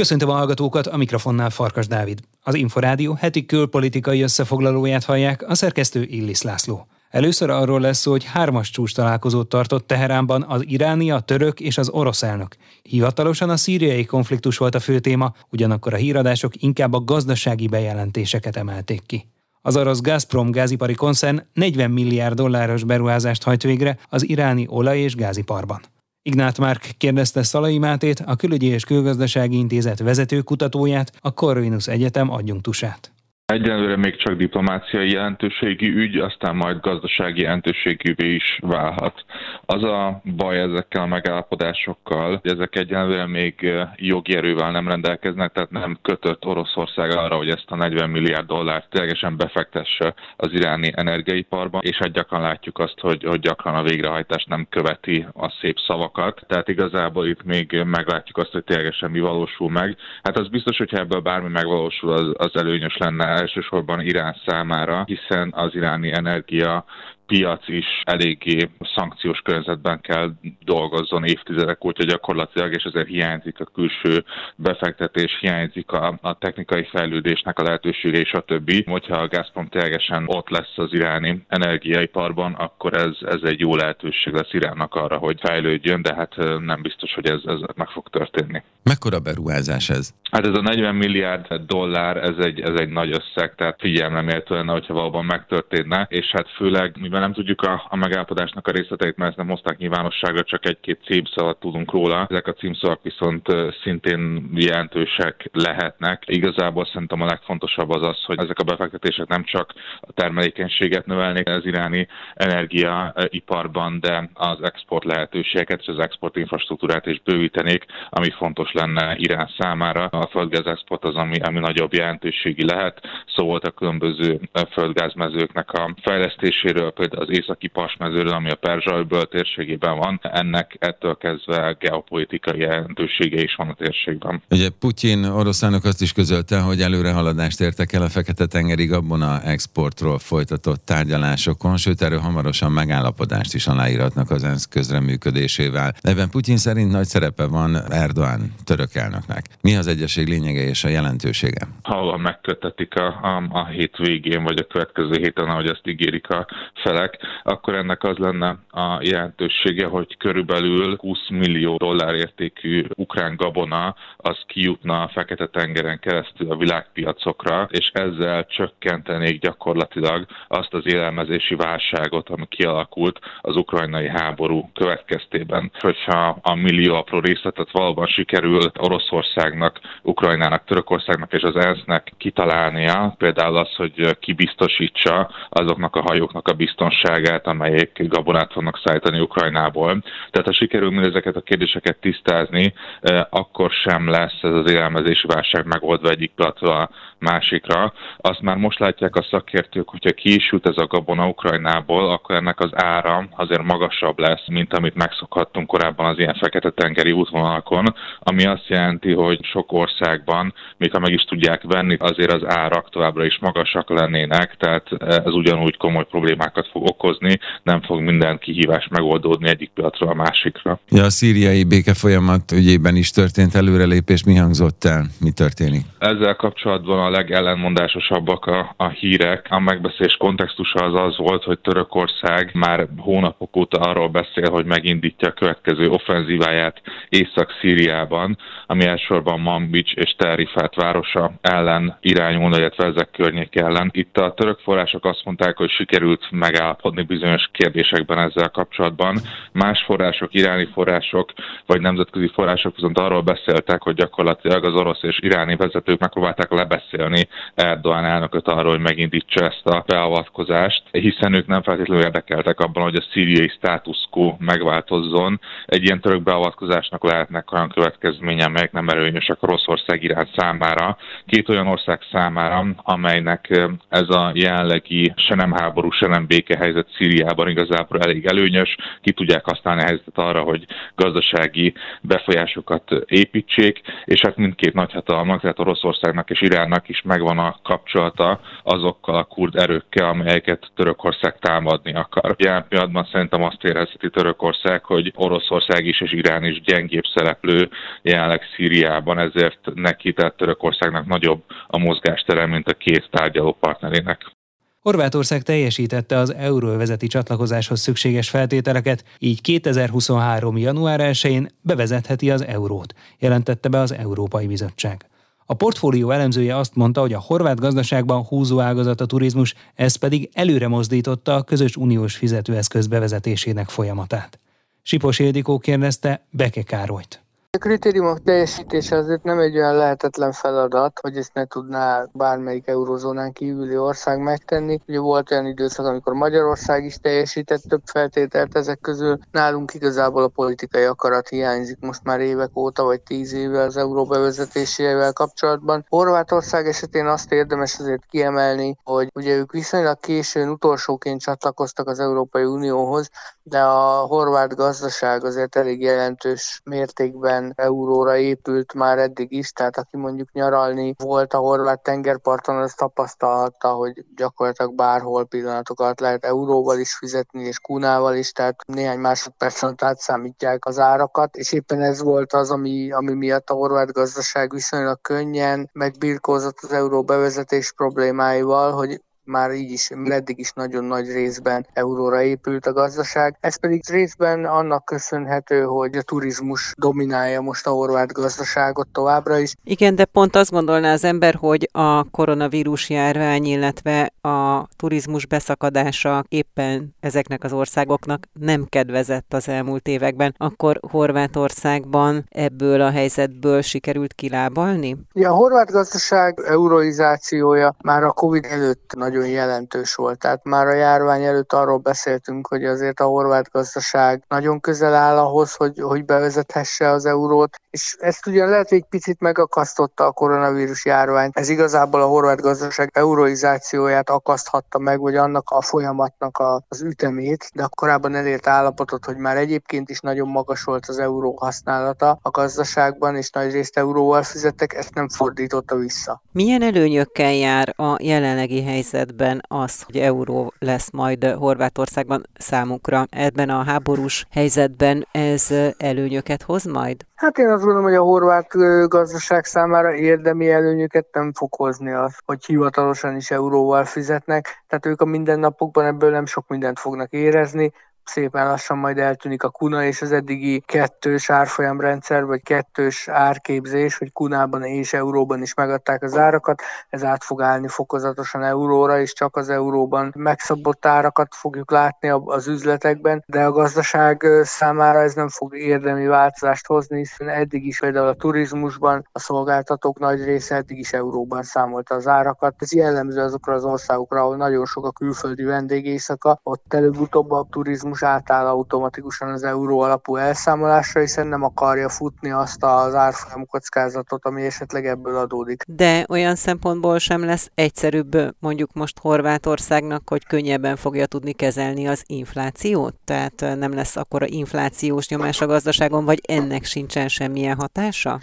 Köszöntöm a hallgatókat, a mikrofonnál Farkas Dávid. Az Inforádió heti külpolitikai összefoglalóját hallják, a szerkesztő Illis László. Először arról lesz hogy hármas csúcs találkozót tartott Teheránban az iráni, a török és az orosz elnök. Hivatalosan a szíriai konfliktus volt a fő téma, ugyanakkor a híradások inkább a gazdasági bejelentéseket emelték ki. Az orosz Gazprom gázipari koncern 40 milliárd dolláros beruházást hajt végre az iráni olaj- és gáziparban. Ignát Márk kérdezte Szalai Mátét, a Külügyi és Külgazdasági Intézet vezető kutatóját, a Corvinus Egyetem adjunktusát. Egyelőre még csak diplomáciai jelentőségi ügy, aztán majd gazdasági jelentőségűvé is válhat. Az a baj ezekkel a megállapodásokkal, hogy ezek egyelőre még jogi erővel nem rendelkeznek, tehát nem kötött Oroszország arra, hogy ezt a 40 milliárd dollárt ténylegesen befektesse az iráni energiaiparba, és hát gyakran látjuk azt, hogy, hogy gyakran a végrehajtás nem követi a szép szavakat. Tehát igazából itt még meglátjuk azt, hogy ténylegesen mi valósul meg. Hát az biztos, hogyha ebből bármi megvalósul, az, az előnyös lenne elsősorban Irán számára, hiszen az iráni energia piac is eléggé szankciós környezetben kell dolgozzon évtizedek óta gyakorlatilag, és ezért hiányzik a külső befektetés, hiányzik a, a technikai fejlődésnek a lehetősége és a többi. Hogyha a Gazprom ténylegesen ott lesz az iráni energiaiparban, akkor ez, ez egy jó lehetőség lesz Iránnak arra, hogy fejlődjön, de hát nem biztos, hogy ez, ez meg fog történni. Mekkora beruházás ez? Hát ez a 40 milliárd dollár, ez egy, ez egy nagy összeg, tehát figyelmem méltó lenne, hogyha valóban megtörténne, és hát főleg, mivel nem tudjuk a, a megállapodásnak a részleteit, mert ezt nem hozták nyilvánosságra, csak egy-két címszavat tudunk róla. Ezek a címszavak viszont szintén jelentősek lehetnek. Igazából szerintem a legfontosabb az az, hogy ezek a befektetések nem csak a termelékenységet növelnék az iráni energiaiparban, de az export lehetőségeket és az export infrastruktúrát is bővítenék, ami fontos lenne Irán számára. A földgáz export az, ami, ami nagyobb jelentőségi lehet. Szó volt a különböző földgázmezőknek a fejlesztéséről, például az északi pasmezőről, ami a Perzsajből térségében van, ennek ettől kezdve geopolitikai jelentősége is van a térségben. Ugye Putyin orosz elnök azt is közölte, hogy előrehaladást értek el a Fekete-tengeri gabona exportról folytatott tárgyalásokon, sőt erről hamarosan megállapodást is aláíratnak az ENSZ közreműködésével. Ebben Putyin szerint nagy szerepe van Erdoğan török elnöknek. Mi az egyesség lényege és a jelentősége? Ha megkötetik a, a, a hét végén, vagy a következő héten, ahogy ezt ígérik a felek, akkor ennek az lenne a jelentősége, hogy körülbelül 20 millió dollár értékű ukrán gabona az kijutna a Fekete-tengeren keresztül a világpiacokra, és ezzel csökkentenék gyakorlatilag azt az élelmezési válságot, ami kialakult az ukrajnai háború következtében. Hogyha a millió apró részletet valóban sikerül Oroszországnak, Ukrajnának, Törökországnak és az ENSZ-nek kitalálnia, például az, hogy kibiztosítsa azoknak a hajóknak a biztonságát, biztonságát, amelyek gabonát fognak szállítani Ukrajnából. Tehát ha sikerül mindezeket a kérdéseket tisztázni, eh, akkor sem lesz ez az élelmezési válság megoldva egyik pillanatra másikra. Azt már most látják a szakértők, hogyha ki is jut ez a gabona Ukrajnából, akkor ennek az ára azért magasabb lesz, mint amit megszokhattunk korábban az ilyen fekete-tengeri útvonalakon, ami azt jelenti, hogy sok országban, még ha meg is tudják venni, azért az árak továbbra is magasak lennének, tehát ez ugyanúgy komoly problémákat fog okozni, nem fog minden kihívás megoldódni egyik pillanatra a másikra. Ja, a szíriai béke folyamat ügyében is történt előrelépés, mi hangzott el, mi történik? Ezzel kapcsolatban a legellenmondásosabbak a, a hírek. A megbeszélés kontextusa az az volt, hogy Törökország már hónapok óta arról beszél, hogy megindítja a következő offenzíváját Észak-Szíriában, ami elsősorban Manbic és Terifát városa ellen irányulna, illetve ezek környék ellen. Itt a török források azt mondták, hogy sikerült megállapodni bizonyos kérdésekben ezzel kapcsolatban. Más források, iráni források vagy nemzetközi források viszont arról beszéltek, hogy gyakorlatilag az orosz és iráni vezetők megpróbálták lebeszélni Erdoğan elnököt arról, hogy megindítsa ezt a beavatkozást, hiszen ők nem feltétlenül érdekeltek abban, hogy a szíriai status quo megváltozzon. Egy ilyen török beavatkozásnak lehetnek olyan következménye, amelyek nem erőnyösek Oroszország irány számára, két olyan ország számára, amelynek ez a jelenlegi se nem háború, se nem béke helyzet Szíriában igazából elég előnyös, ki tudják használni a helyzetet arra, hogy gazdasági befolyásokat építsék, és hát mindkét nagyhatalmak, tehát Oroszországnak és Iránnak is megvan a kapcsolata azokkal a kurd erőkkel, amelyeket Törökország támadni akar. Jelen pillanatban szerintem azt érezheti Törökország, hogy Oroszország is és Irán is gyengébb szereplő jelenleg Szíriában, ezért neki, tehát Törökországnak nagyobb a mozgástere, mint a két tárgyaló partnerének. Horvátország teljesítette az euróvezeti csatlakozáshoz szükséges feltételeket, így 2023. január 1-én bevezetheti az eurót, jelentette be az Európai Bizottság. A portfólió elemzője azt mondta, hogy a horvát gazdaságban húzó ágazat a turizmus, ez pedig előre mozdította a közös uniós fizetőeszköz bevezetésének folyamatát. Sipos Ildikó kérdezte Beke Károlyt. A kritériumok teljesítése azért nem egy olyan lehetetlen feladat, hogy ezt ne tudná bármelyik eurozónán kívüli ország megtenni. Ugye volt olyan időszak, amikor Magyarország is teljesített több feltételt ezek közül. Nálunk igazából a politikai akarat hiányzik most már évek óta, vagy tíz éve az euró bevezetésével kapcsolatban. Horvátország esetén azt érdemes azért kiemelni, hogy ugye ők viszonylag későn utolsóként csatlakoztak az Európai Unióhoz, de a horvát gazdaság azért elég jelentős mértékben minden euróra épült már eddig is, tehát aki mondjuk nyaralni volt a horvát tengerparton, az tapasztalta, hogy gyakorlatilag bárhol pillanatokat lehet euróval is fizetni, és kunával is, tehát néhány másodpercen átszámítják az árakat, és éppen ez volt az, ami, ami miatt a horvát gazdaság viszonylag könnyen megbirkózott az euró bevezetés problémáival, hogy már így is, eddig is nagyon nagy részben euróra épült a gazdaság. Ez pedig részben annak köszönhető, hogy a turizmus dominálja most a horvát gazdaságot továbbra is. Igen, de pont azt gondolná az ember, hogy a koronavírus járvány, illetve a turizmus beszakadása éppen ezeknek az országoknak nem kedvezett az elmúlt években, akkor Horvátországban ebből a helyzetből sikerült kilábalni? Ja, a horvát gazdaság euroizációja már a Covid előtt nagyon nagyon jelentős volt. Tehát már a járvány előtt arról beszéltünk, hogy azért a horvát gazdaság nagyon közel áll ahhoz, hogy, hogy bevezethesse az eurót, és ezt ugyan lehet, hogy egy picit megakasztotta a koronavírus járvány. Ez igazából a horvát gazdaság euroizációját akaszthatta meg, vagy annak a folyamatnak a, az ütemét, de korábban elért állapotot, hogy már egyébként is nagyon magas volt az euró használata a gazdaságban, és nagy részt euróval fizettek, ezt nem fordította vissza. Milyen előnyökkel jár a jelenlegi helyzet esetben az, hogy euró lesz majd Horvátországban számukra. Ebben a háborús helyzetben ez előnyöket hoz majd? Hát én azt gondolom, hogy a horvát gazdaság számára érdemi előnyöket nem fog hozni az, hogy hivatalosan is euróval fizetnek, tehát ők a mindennapokban ebből nem sok mindent fognak érezni, szépen lassan majd eltűnik a kuna és az eddigi kettős árfolyamrendszer, vagy kettős árképzés, hogy kunában és euróban is megadták az árakat, ez át fog állni fokozatosan euróra, és csak az euróban megszabott árakat fogjuk látni az üzletekben, de a gazdaság számára ez nem fog érdemi változást hozni, hiszen eddig is például a turizmusban a szolgáltatók nagy része eddig is euróban számolta az árakat. Ez jellemző azokra az országokra, ahol nagyon sok a külföldi vendégészaka, ott előbb-utóbb a turizmus most átáll automatikusan az euró alapú elszámolásra, hiszen nem akarja futni azt az árfolyam kockázatot, ami esetleg ebből adódik. De olyan szempontból sem lesz egyszerűbb mondjuk most Horvátországnak, hogy könnyebben fogja tudni kezelni az inflációt? Tehát nem lesz akkora inflációs nyomás a gazdaságon, vagy ennek sincsen semmilyen hatása?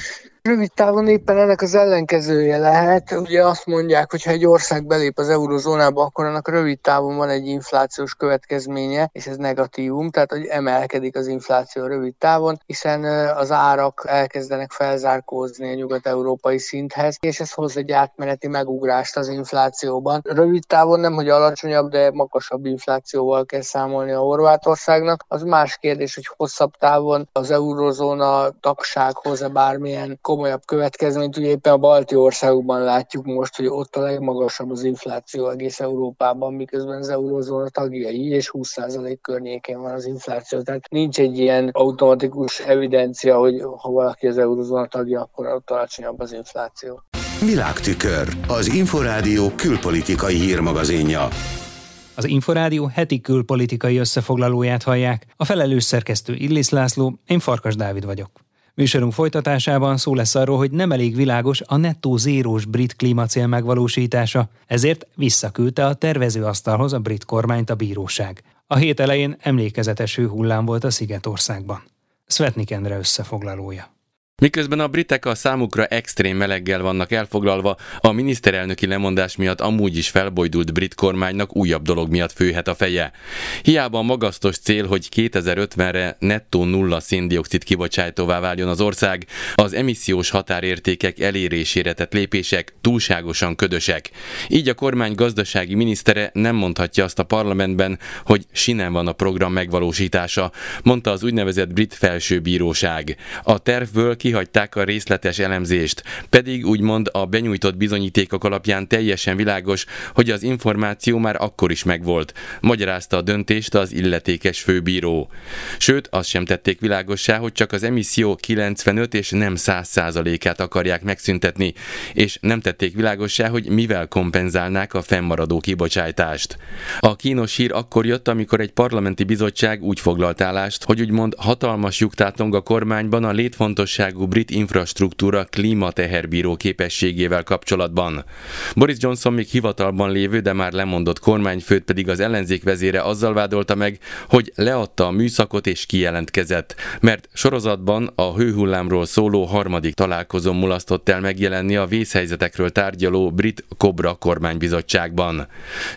Rövid távon éppen ennek az ellenkezője lehet. Ugye azt mondják, hogy ha egy ország belép az eurozónába, akkor annak rövid távon van egy inflációs következménye, és ez negatívum, tehát hogy emelkedik az infláció rövid távon, hiszen az árak elkezdenek felzárkózni a nyugat-európai szinthez, és ez hoz egy átmeneti megugrást az inflációban. Rövid távon nem, hogy alacsonyabb, de magasabb inflációval kell számolni a Horvátországnak. Az más kérdés, hogy hosszabb távon az eurozóna tagság hoz-e bármilyen komolyabb következményt. Ugye éppen a balti országokban látjuk most, hogy ott a legmagasabb az infláció egész Európában, miközben az eurózóna tagjai, és 20% környékén van az infláció. Tehát nincs egy ilyen automatikus evidencia, hogy ha valaki az eurózóna tagja, akkor ott alacsonyabb az infláció. Világtükör, az Inforádió külpolitikai hírmagazinja. Az Inforádió heti külpolitikai összefoglalóját hallják. A felelős szerkesztő Illis László, én Farkas Dávid vagyok. Műsorunk folytatásában szó lesz arról, hogy nem elég világos a nettó zérós brit klímacél megvalósítása, ezért visszaküldte a tervezőasztalhoz a brit kormányt a bíróság. A hét elején emlékezetes hőhullám volt a Szigetországban. Svetnik Endre összefoglalója. Miközben a britek a számukra extrém meleggel vannak elfoglalva, a miniszterelnöki lemondás miatt amúgy is felbojdult brit kormánynak újabb dolog miatt főhet a feje. Hiába a magasztos cél, hogy 2050-re nettó nulla széndiokszid kibocsátóvá váljon az ország, az emissziós határértékek elérésére tett lépések túlságosan ködösek. Így a kormány gazdasági minisztere nem mondhatja azt a parlamentben, hogy sinem van a program megvalósítása, mondta az úgynevezett brit felsőbíróság. A tervből kihagyták a részletes elemzést, pedig úgymond a benyújtott bizonyítékok alapján teljesen világos, hogy az információ már akkor is megvolt, magyarázta a döntést az illetékes főbíró. Sőt, azt sem tették világossá, hogy csak az emisszió 95 és nem 100 százalékát akarják megszüntetni, és nem tették világossá, hogy mivel kompenzálnák a fennmaradó kibocsátást. A kínos hír akkor jött, amikor egy parlamenti bizottság úgy foglalt állást, hogy úgymond hatalmas lyuktátong a kormányban a létfontosságú nagyságú brit infrastruktúra klímateherbíró képességével kapcsolatban. Boris Johnson még hivatalban lévő, de már lemondott kormányfőt pedig az ellenzék vezére azzal vádolta meg, hogy leadta a műszakot és kijelentkezett, mert sorozatban a hőhullámról szóló harmadik találkozón mulasztott el megjelenni a vészhelyzetekről tárgyaló brit Cobra kormánybizottságban.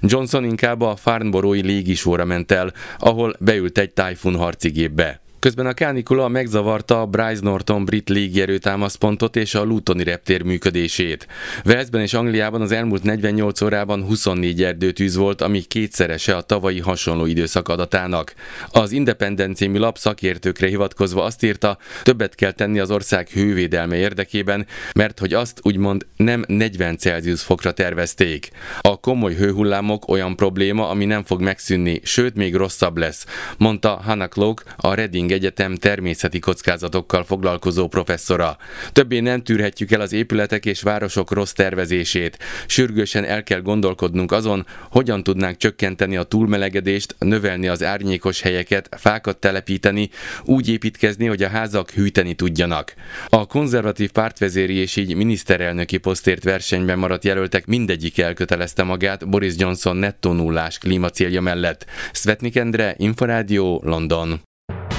Johnson inkább a Farnborói légisóra ment el, ahol beült egy tájfun harcigépbe. Közben a kánikula megzavarta a Bryce Norton brit légierő támaszpontot és a Lutoni reptér működését. Velszben és Angliában az elmúlt 48 órában 24 erdőtűz volt, ami kétszerese a tavalyi hasonló időszak adatának. Az Independent című lap szakértőkre hivatkozva azt írta, többet kell tenni az ország hővédelme érdekében, mert hogy azt úgymond nem 40 Celsius fokra tervezték. A komoly hőhullámok olyan probléma, ami nem fog megszűnni, sőt még rosszabb lesz, mondta Hannah Cloak, a Reading Reading Egyetem természeti kockázatokkal foglalkozó professzora. Többé nem tűrhetjük el az épületek és városok rossz tervezését. Sürgősen el kell gondolkodnunk azon, hogyan tudnánk csökkenteni a túlmelegedést, növelni az árnyékos helyeket, fákat telepíteni, úgy építkezni, hogy a házak hűteni tudjanak. A konzervatív pártvezéri és így miniszterelnöki posztért versenyben maradt jelöltek mindegyik elkötelezte magát Boris Johnson nettó nullás klímacélja mellett. Svetnik Endre, Inforádió, London.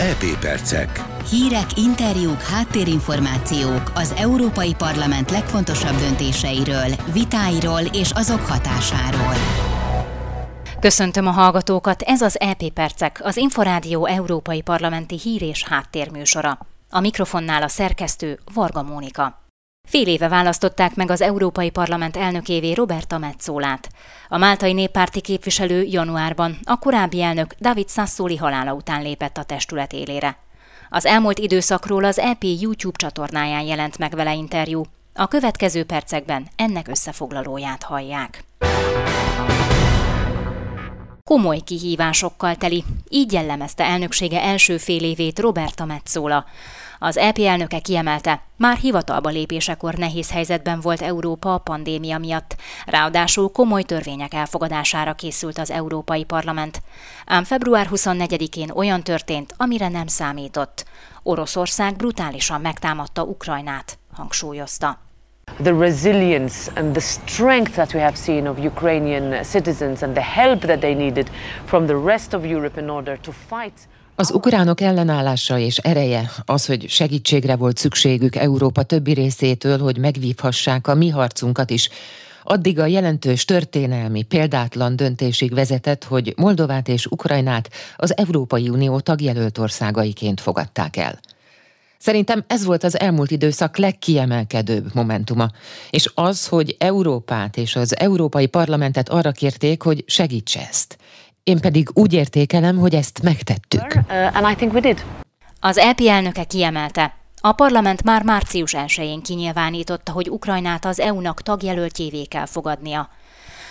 EP percek. Hírek, interjúk, háttérinformációk az Európai Parlament legfontosabb döntéseiről, vitáiról és azok hatásáról. Köszöntöm a hallgatókat, ez az EP Percek, az Inforádió Európai Parlamenti Hír és Háttérműsora. A mikrofonnál a szerkesztő Varga Mónika. Fél éve választották meg az Európai Parlament elnökévé Roberta Metzolát. A máltai néppárti képviselő januárban a korábbi elnök David Sassoli halála után lépett a testület élére. Az elmúlt időszakról az EP YouTube csatornáján jelent meg vele interjú. A következő percekben ennek összefoglalóját hallják. Komoly kihívásokkal teli, így jellemezte elnöksége első fél évét Roberta Metzola. Az EP elnöke kiemelte, már hivatalba lépésekor nehéz helyzetben volt Európa a pandémia miatt, ráadásul komoly törvények elfogadására készült az Európai Parlament. Ám február 24-én olyan történt, amire nem számított. Oroszország brutálisan megtámadta Ukrajnát, hangsúlyozta. the resilience and the strength that we have seen of Ukrainian citizens and the help that they needed from the rest of Europe in order to fight Az ukránok ellenállása és ereje, az, hogy segítségre volt szükségük Európa többi részétől, hogy megvívhassák a mi harcunkat is, addig a jelentős történelmi, példátlan döntésig vezetett, hogy Moldovát és Ukrajnát az Európai Unió tagjelölt országaiként fogadták el. Szerintem ez volt az elmúlt időszak legkiemelkedőbb momentuma, és az, hogy Európát és az Európai Parlamentet arra kérték, hogy segítse ezt. Én pedig úgy értékelem, hogy ezt megtettük. Uh, az EP elnöke kiemelte, a parlament már március 1-én kinyilvánította, hogy Ukrajnát az EU-nak tagjelöltjévé kell fogadnia.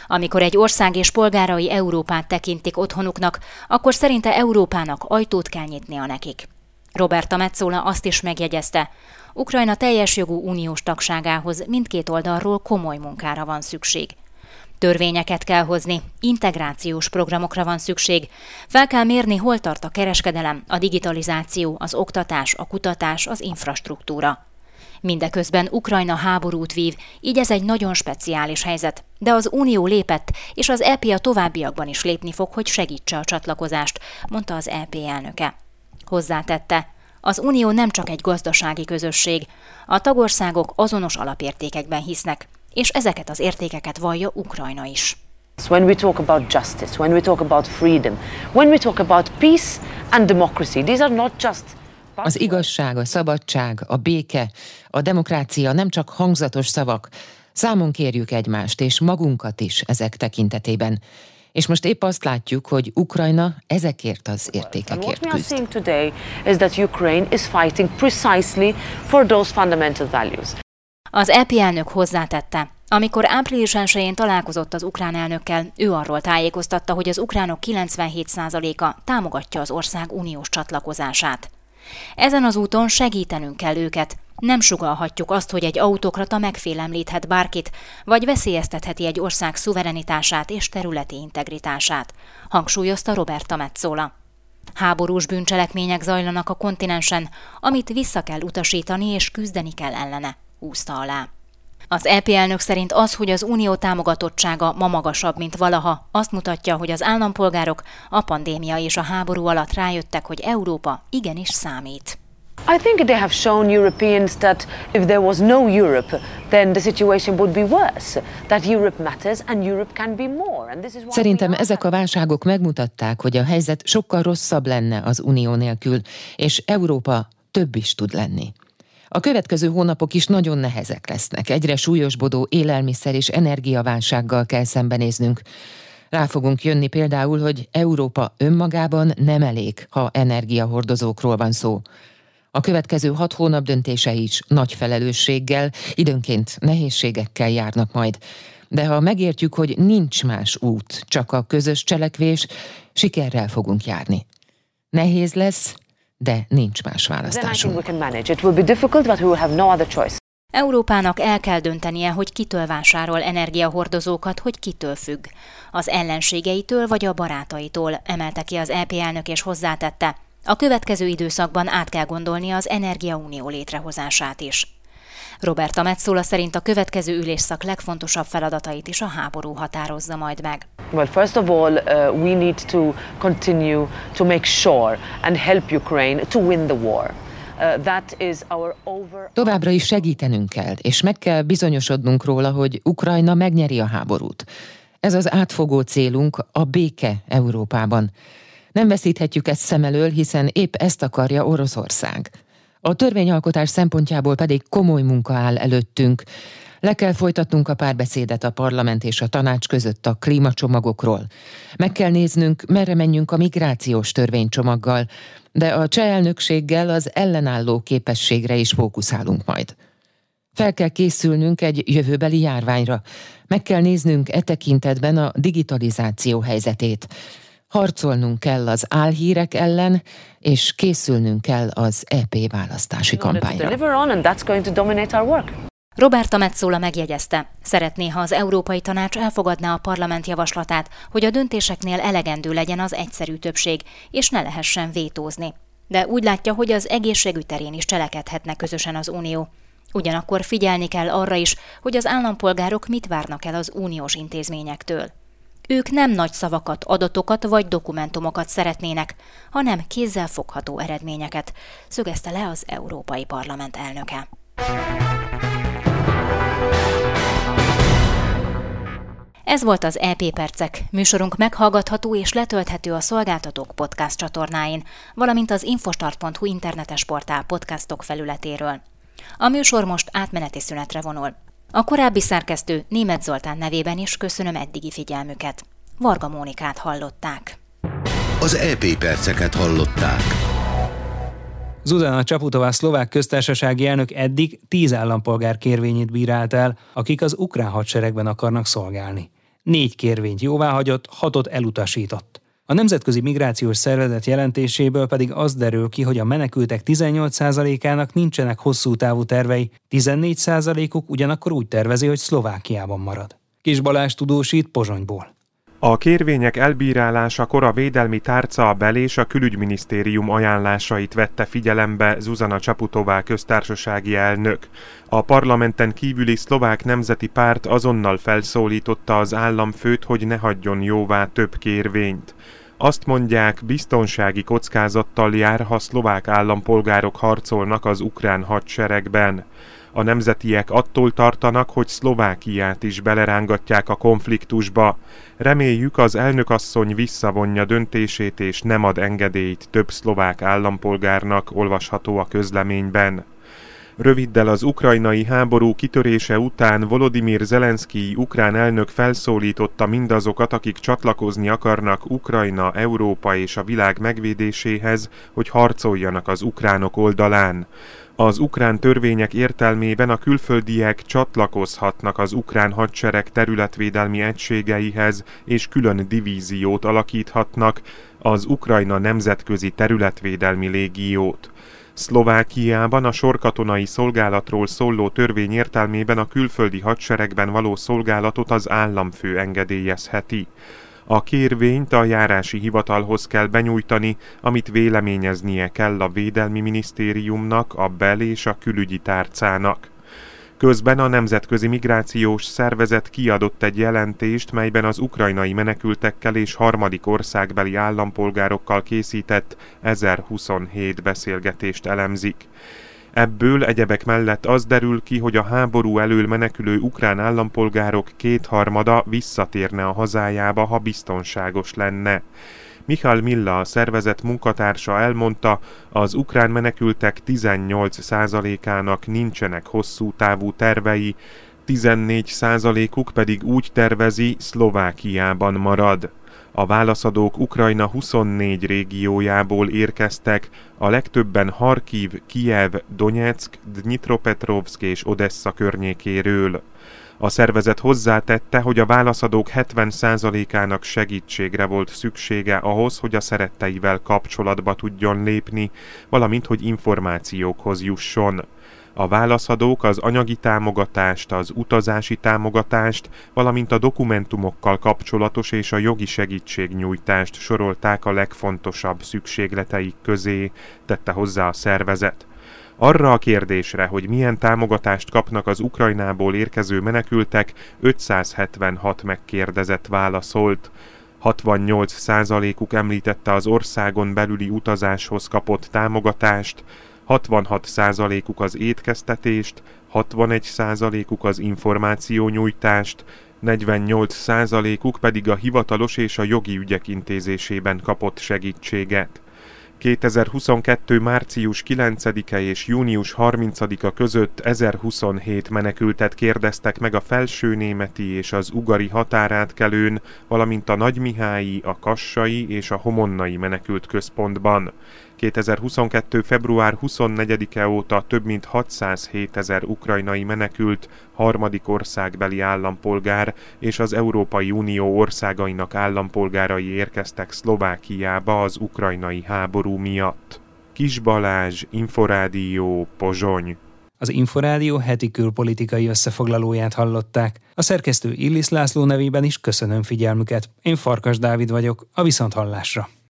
Amikor egy ország és polgárai Európát tekintik otthonuknak, akkor szerinte Európának ajtót kell nyitnia nekik. Roberta Metzola azt is megjegyezte, Ukrajna teljes jogú uniós tagságához mindkét oldalról komoly munkára van szükség. Törvényeket kell hozni, integrációs programokra van szükség. Fel kell mérni, hol tart a kereskedelem, a digitalizáció, az oktatás, a kutatás, az infrastruktúra. Mindeközben Ukrajna háborút vív, így ez egy nagyon speciális helyzet, de az Unió lépett, és az EP a továbbiakban is lépni fog, hogy segítse a csatlakozást, mondta az EP elnöke. Hozzátette, az Unió nem csak egy gazdasági közösség, a tagországok azonos alapértékekben hisznek, és ezeket az értékeket vallja Ukrajna is. When we talk about justice, when we talk about freedom, when we talk about peace and democracy, these are not just az igazság, a szabadság, a béke, a demokrácia nem csak hangzatos szavak, számon kérjük egymást és magunkat is ezek tekintetében. És most épp azt látjuk, hogy Ukrajna ezekért az értékekért küzd. Az EP elnök hozzátette, amikor április 1 találkozott az ukrán elnökkel, ő arról tájékoztatta, hogy az ukránok 97%-a támogatja az ország uniós csatlakozását. Ezen az úton segítenünk kell őket. Nem sugalhatjuk azt, hogy egy autokrata megfélemlíthet bárkit, vagy veszélyeztetheti egy ország szuverenitását és területi integritását, hangsúlyozta Roberta Metzola. Háborús bűncselekmények zajlanak a kontinensen, amit vissza kell utasítani és küzdeni kell ellene, úszta alá. Az EP elnök szerint az, hogy az unió támogatottsága ma magasabb, mint valaha, azt mutatja, hogy az állampolgárok a pandémia és a háború alatt rájöttek, hogy Európa igenis számít. I think they have shown Europeans that if there was no Europe, then the situation would be worse. That Europe matters and Europe can be more. And this is Szerintem ezek a válságok megmutatták, hogy a helyzet sokkal rosszabb lenne az unió nélkül, és Európa több is tud lenni. A következő hónapok is nagyon nehezek lesznek. Egyre súlyosbodó élelmiszer és energiaválsággal kell szembenéznünk. Rá fogunk jönni például, hogy Európa önmagában nem elég, ha energiahordozókról van szó. A következő hat hónap döntése is nagy felelősséggel, időnként nehézségekkel járnak majd. De ha megértjük, hogy nincs más út, csak a közös cselekvés, sikerrel fogunk járni. Nehéz lesz, de nincs más választásunk. Európának el kell döntenie, hogy kitől vásárol energiahordozókat, hogy kitől függ. Az ellenségeitől vagy a barátaitól, emelte ki az EP elnök és hozzátette. A következő időszakban át kell gondolni az Energiaunió létrehozását is. Roberta Metzola szerint a következő ülésszak legfontosabb feladatait is a háború határozza majd meg. Well, first of all, uh, we need to continue to make sure and help Ukraine to win the war. Uh, Továbbra is segítenünk kell, és meg kell bizonyosodnunk róla, hogy Ukrajna megnyeri a háborút. Ez az átfogó célunk, a béke Európában. Nem veszíthetjük ezt szem elől, hiszen épp ezt akarja Oroszország. A törvényalkotás szempontjából pedig komoly munka áll előttünk. Le kell folytatnunk a párbeszédet a parlament és a tanács között a klímacsomagokról. Meg kell néznünk, merre menjünk a migrációs törvénycsomaggal, de a cseh elnökséggel az ellenálló képességre is fókuszálunk majd. Fel kell készülnünk egy jövőbeli járványra. Meg kell néznünk e tekintetben a digitalizáció helyzetét. Harcolnunk kell az álhírek ellen, és készülnünk kell az EP választási kampányra. Roberta Metzola megjegyezte, szeretné, ha az Európai Tanács elfogadná a parlament javaslatát, hogy a döntéseknél elegendő legyen az egyszerű többség, és ne lehessen vétózni. De úgy látja, hogy az egészségügy terén is cselekedhetne közösen az Unió. Ugyanakkor figyelni kell arra is, hogy az állampolgárok mit várnak el az uniós intézményektől. Ők nem nagy szavakat, adatokat vagy dokumentumokat szeretnének, hanem kézzel fogható eredményeket, szögezte le az Európai Parlament elnöke. Ez volt az EP Percek. Műsorunk meghallgatható és letölthető a szolgáltatók podcast csatornáin, valamint az infostart.hu internetes portál podcastok felületéről. A műsor most átmeneti szünetre vonul. A korábbi szerkesztő Német Zoltán nevében is köszönöm eddigi figyelmüket. Varga Mónikát hallották. Az EP perceket hallották. Zuzana Csaputová szlovák köztársasági elnök eddig tíz állampolgár kérvényét bírált el, akik az ukrán hadseregben akarnak szolgálni. Négy kérvényt jóváhagyott, hatot elutasított. A Nemzetközi Migrációs Szervezet jelentéséből pedig az derül ki, hogy a menekültek 18%-ának nincsenek hosszú távú tervei, 14%-uk ugyanakkor úgy tervezi, hogy Szlovákiában marad. Kis Balázs tudósít Pozsonyból. A kérvények elbírálásakor a védelmi tárca a bel- és a külügyminisztérium ajánlásait vette figyelembe Zuzana Csaputová köztársasági elnök. A parlamenten kívüli szlovák nemzeti párt azonnal felszólította az államfőt, hogy ne hagyjon jóvá több kérvényt. Azt mondják, biztonsági kockázattal jár, ha szlovák állampolgárok harcolnak az ukrán hadseregben. A nemzetiek attól tartanak, hogy Szlovákiát is belerángatják a konfliktusba. Reméljük az elnökasszony visszavonja döntését és nem ad engedélyt több szlovák állampolgárnak, olvasható a közleményben. Röviddel az ukrajnai háború kitörése után Volodymyr Zelenszky ukrán elnök felszólította mindazokat, akik csatlakozni akarnak Ukrajna, Európa és a világ megvédéséhez, hogy harcoljanak az ukránok oldalán. Az ukrán törvények értelmében a külföldiek csatlakozhatnak az ukrán hadsereg területvédelmi egységeihez, és külön divíziót alakíthatnak, az Ukrajna Nemzetközi Területvédelmi Légiót. Szlovákiában a sorkatonai szolgálatról szóló törvény értelmében a külföldi hadseregben való szolgálatot az államfő engedélyezheti. A kérvényt a járási hivatalhoz kell benyújtani, amit véleményeznie kell a Védelmi Minisztériumnak, a bel- és a külügyi tárcának. Közben a Nemzetközi Migrációs Szervezet kiadott egy jelentést, melyben az ukrajnai menekültekkel és harmadik országbeli állampolgárokkal készített 1027 beszélgetést elemzik. Ebből egyebek mellett az derül ki, hogy a háború elől menekülő ukrán állampolgárok kétharmada visszatérne a hazájába, ha biztonságos lenne. Michal Milla, a szervezet munkatársa elmondta, az ukrán menekültek 18%-ának nincsenek hosszú távú tervei, 14%-uk pedig úgy tervezi, Szlovákiában marad. A válaszadók Ukrajna 24 régiójából érkeztek, a legtöbben Harkiv, Kijev, Donetsk, Dnipropetrovsk és Odessa környékéről. A szervezet hozzátette, hogy a válaszadók 70%-ának segítségre volt szüksége ahhoz, hogy a szeretteivel kapcsolatba tudjon lépni, valamint hogy információkhoz jusson. A válaszadók az anyagi támogatást, az utazási támogatást, valamint a dokumentumokkal kapcsolatos és a jogi segítségnyújtást sorolták a legfontosabb szükségleteik közé, tette hozzá a szervezet. Arra a kérdésre, hogy milyen támogatást kapnak az Ukrajnából érkező menekültek, 576 megkérdezett válaszolt. 68%-uk említette az országon belüli utazáshoz kapott támogatást, 66%-uk az étkeztetést, 61%-uk az információnyújtást, 48%-uk pedig a hivatalos és a jogi ügyek intézésében kapott segítséget. 2022. március 9-e és június 30-a között 1027 menekültet kérdeztek meg a felsőnémeti és az ugari határátkelőn, valamint a Nagymihályi, a Kassai és a Homonnai menekült központban. 2022. február 24-e óta több mint 607 ezer ukrajnai menekült, harmadik országbeli állampolgár és az Európai Unió országainak állampolgárai érkeztek Szlovákiába az ukrajnai háború miatt. Kis Balázs, Inforádió, Pozsony. Az Inforádió heti külpolitikai összefoglalóját hallották. A szerkesztő Illis László nevében is köszönöm figyelmüket. Én Farkas Dávid vagyok, a Viszonthallásra.